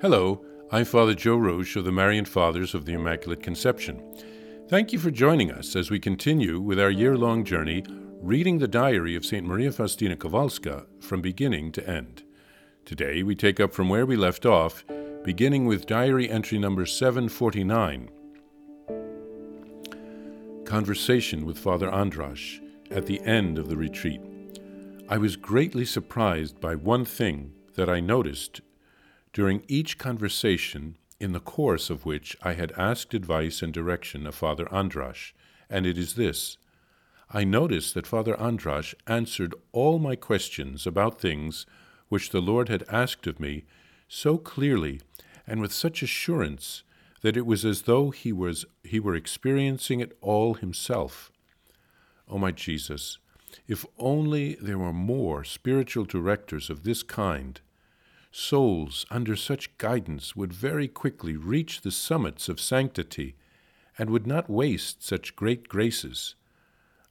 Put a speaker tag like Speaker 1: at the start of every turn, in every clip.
Speaker 1: Hello, I'm Father Joe Roche of the Marian Fathers of the Immaculate Conception. Thank you for joining us as we continue with our year long journey reading the diary of St. Maria Faustina Kowalska from beginning to end. Today we take up from where we left off, beginning with diary entry number 749 Conversation with Father Andrasz at the end of the retreat. I was greatly surprised by one thing that I noticed during each conversation in the course of which I had asked advice and direction of Father Andrasz, and it is this. I noticed that Father Andrasz answered all my questions about things which the Lord had asked of me so clearly and with such assurance that it was as though he was he were experiencing it all himself. O oh my Jesus, if only there were more spiritual directors of this kind, souls under such guidance would very quickly reach the summits of sanctity and would not waste such great graces.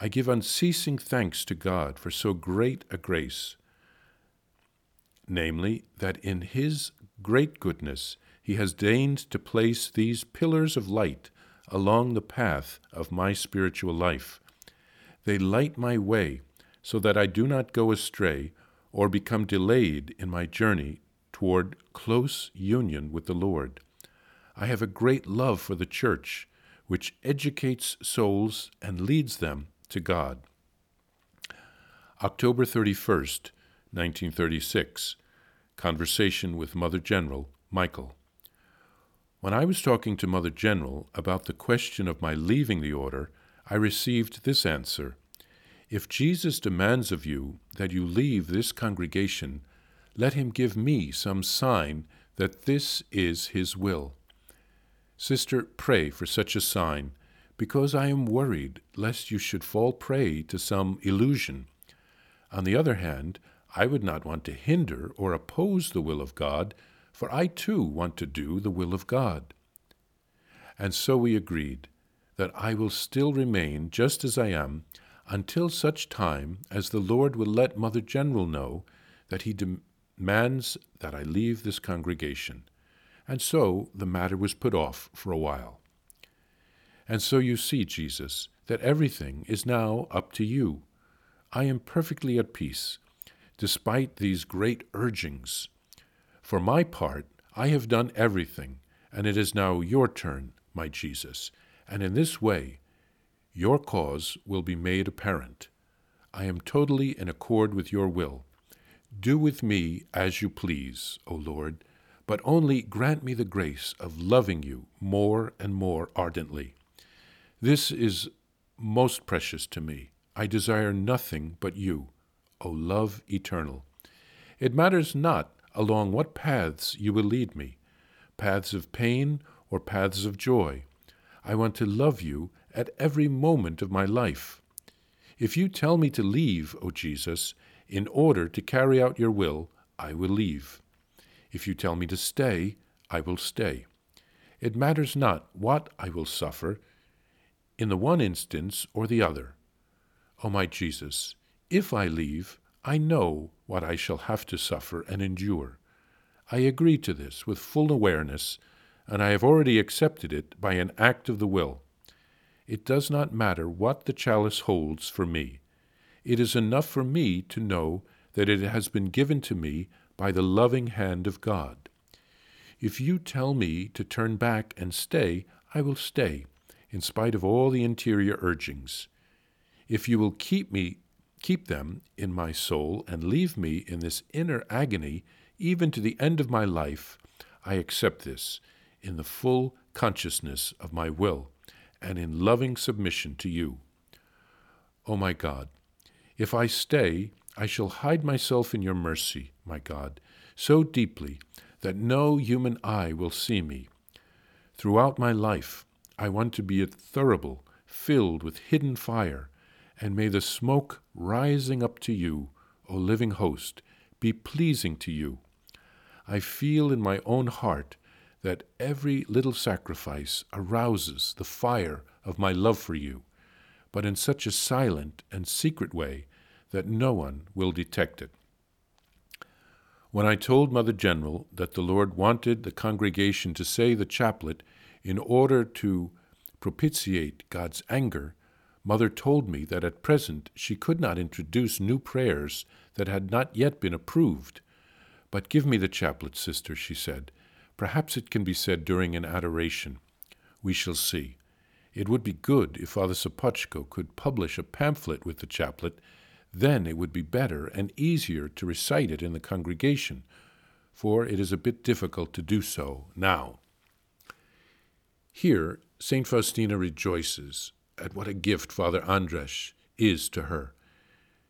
Speaker 1: I give unceasing thanks to God for so great a grace, namely, that in His great goodness He has deigned to place these pillars of light along the path of my spiritual life they light my way so that I do not go astray or become delayed in my journey toward close union with the Lord. I have a great love for the Church, which educates souls and leads them to God. October 31st, 1936. Conversation with Mother General Michael. When I was talking to Mother General about the question of my leaving the order, I received this answer If Jesus demands of you that you leave this congregation, let him give me some sign that this is his will. Sister, pray for such a sign, because I am worried lest you should fall prey to some illusion. On the other hand, I would not want to hinder or oppose the will of God, for I too want to do the will of God. And so we agreed that I will still remain just as I am until such time as the Lord will let Mother General know that he demands that I leave this congregation. And so the matter was put off for a while. And so you see, Jesus, that everything is now up to you. I am perfectly at peace, despite these great urgings. For my part, I have done everything, and it is now your turn, my Jesus, and in this way your cause will be made apparent. I am totally in accord with your will. Do with me as you please, O Lord, but only grant me the grace of loving you more and more ardently. This is most precious to me. I desire nothing but you, O love eternal. It matters not along what paths you will lead me, paths of pain or paths of joy, I want to love you at every moment of my life. If you tell me to leave, O Jesus, in order to carry out your will, I will leave. If you tell me to stay, I will stay. It matters not what I will suffer, in the one instance or the other. O my Jesus, if I leave, I know what I shall have to suffer and endure. I agree to this with full awareness and I have already accepted it by an act of the will. It does not matter what the chalice holds for me. It is enough for me to know that it has been given to me by the loving hand of God. If you tell me to turn back and stay, I will stay, in spite of all the interior urgings. If you will keep me keep them in my soul and leave me in this inner agony even to the end of my life, I accept this in the full consciousness of my will and in loving submission to you. O oh my God, if I stay, I shall hide myself in your mercy, my God, so deeply that no human eye will see me. Throughout my life, I want to be a thurible filled with hidden fire, and may the smoke rising up to you, O living host, be pleasing to you. I feel in my own heart that every little sacrifice arouses the fire of my love for you, but in such a silent and secret way that no one will detect it. When I told Mother General that the Lord wanted the congregation to say the chaplet in order to propitiate God's anger, Mother told me that at present she could not introduce new prayers that had not yet been approved. But give me the chaplet, sister, she said. Perhaps it can be said during an adoration. We shall see. It would be good if Father Sopocko could publish a pamphlet with the chaplet then it would be better and easier to recite it in the congregation, for it is a bit difficult to do so now. Here, St. Faustina rejoices at what a gift Father Andrasz is to her.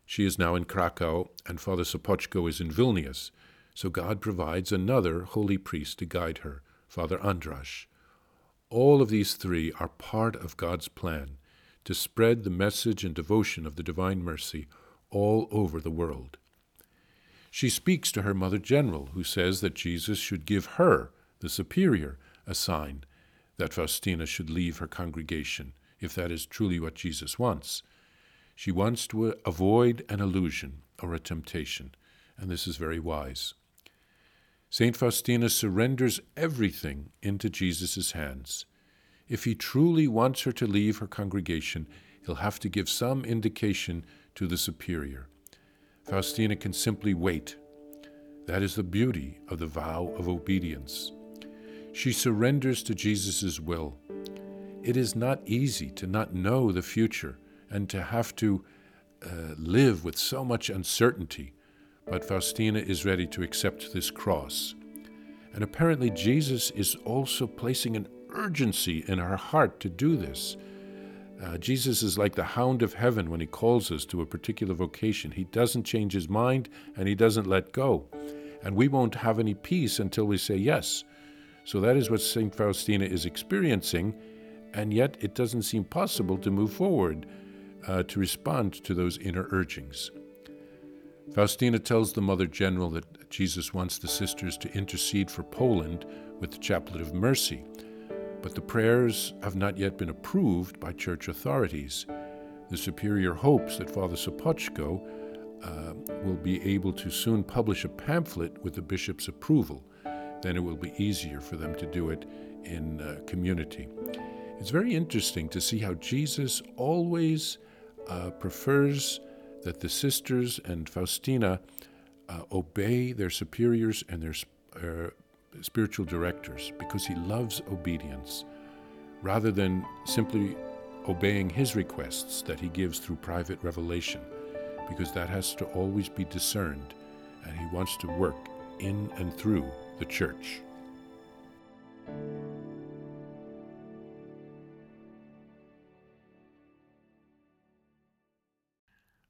Speaker 1: She is now in Krakow, and Father Sopocko is in Vilnius, so God provides another holy priest to guide her, Father Andrasz. All of these three are part of God's plan to spread the message and devotion of the Divine Mercy all over the world. She speaks to her Mother General, who says that Jesus should give her, the superior, a sign that Faustina should leave her congregation, if that is truly what Jesus wants. She wants to avoid an illusion or a temptation, and this is very wise. St. Faustina surrenders everything into Jesus' hands. If he truly wants her to leave her congregation, he'll have to give some indication to the superior. Faustina can simply wait. That is the beauty of the vow of obedience. She surrenders to Jesus' will. It is not easy to not know the future and to have to uh, live with so much uncertainty, but Faustina is ready to accept this cross. And apparently, Jesus is also placing an urgency in her heart to do this. Uh, Jesus is like the hound of heaven when he calls us to a particular vocation. He doesn't change his mind and he doesn't let go. And we won't have any peace until we say yes. So that is what St. Faustina is experiencing, and yet it doesn't seem possible to move forward uh, to respond to those inner urgings. Faustina tells the Mother General that Jesus wants the sisters to intercede for Poland with the Chaplet of Mercy but the prayers have not yet been approved by church authorities. The Superior hopes that Father Sopocko uh, will be able to soon publish a pamphlet with the bishop's approval. Then it will be easier for them to do it in uh, community. It's very interesting to see how Jesus always uh, prefers that the sisters and Faustina uh, obey their superiors and their uh, spiritual directors because he loves obedience rather than simply obeying his requests that he gives through private revelation because that has to always be discerned and he wants to work in and through the church.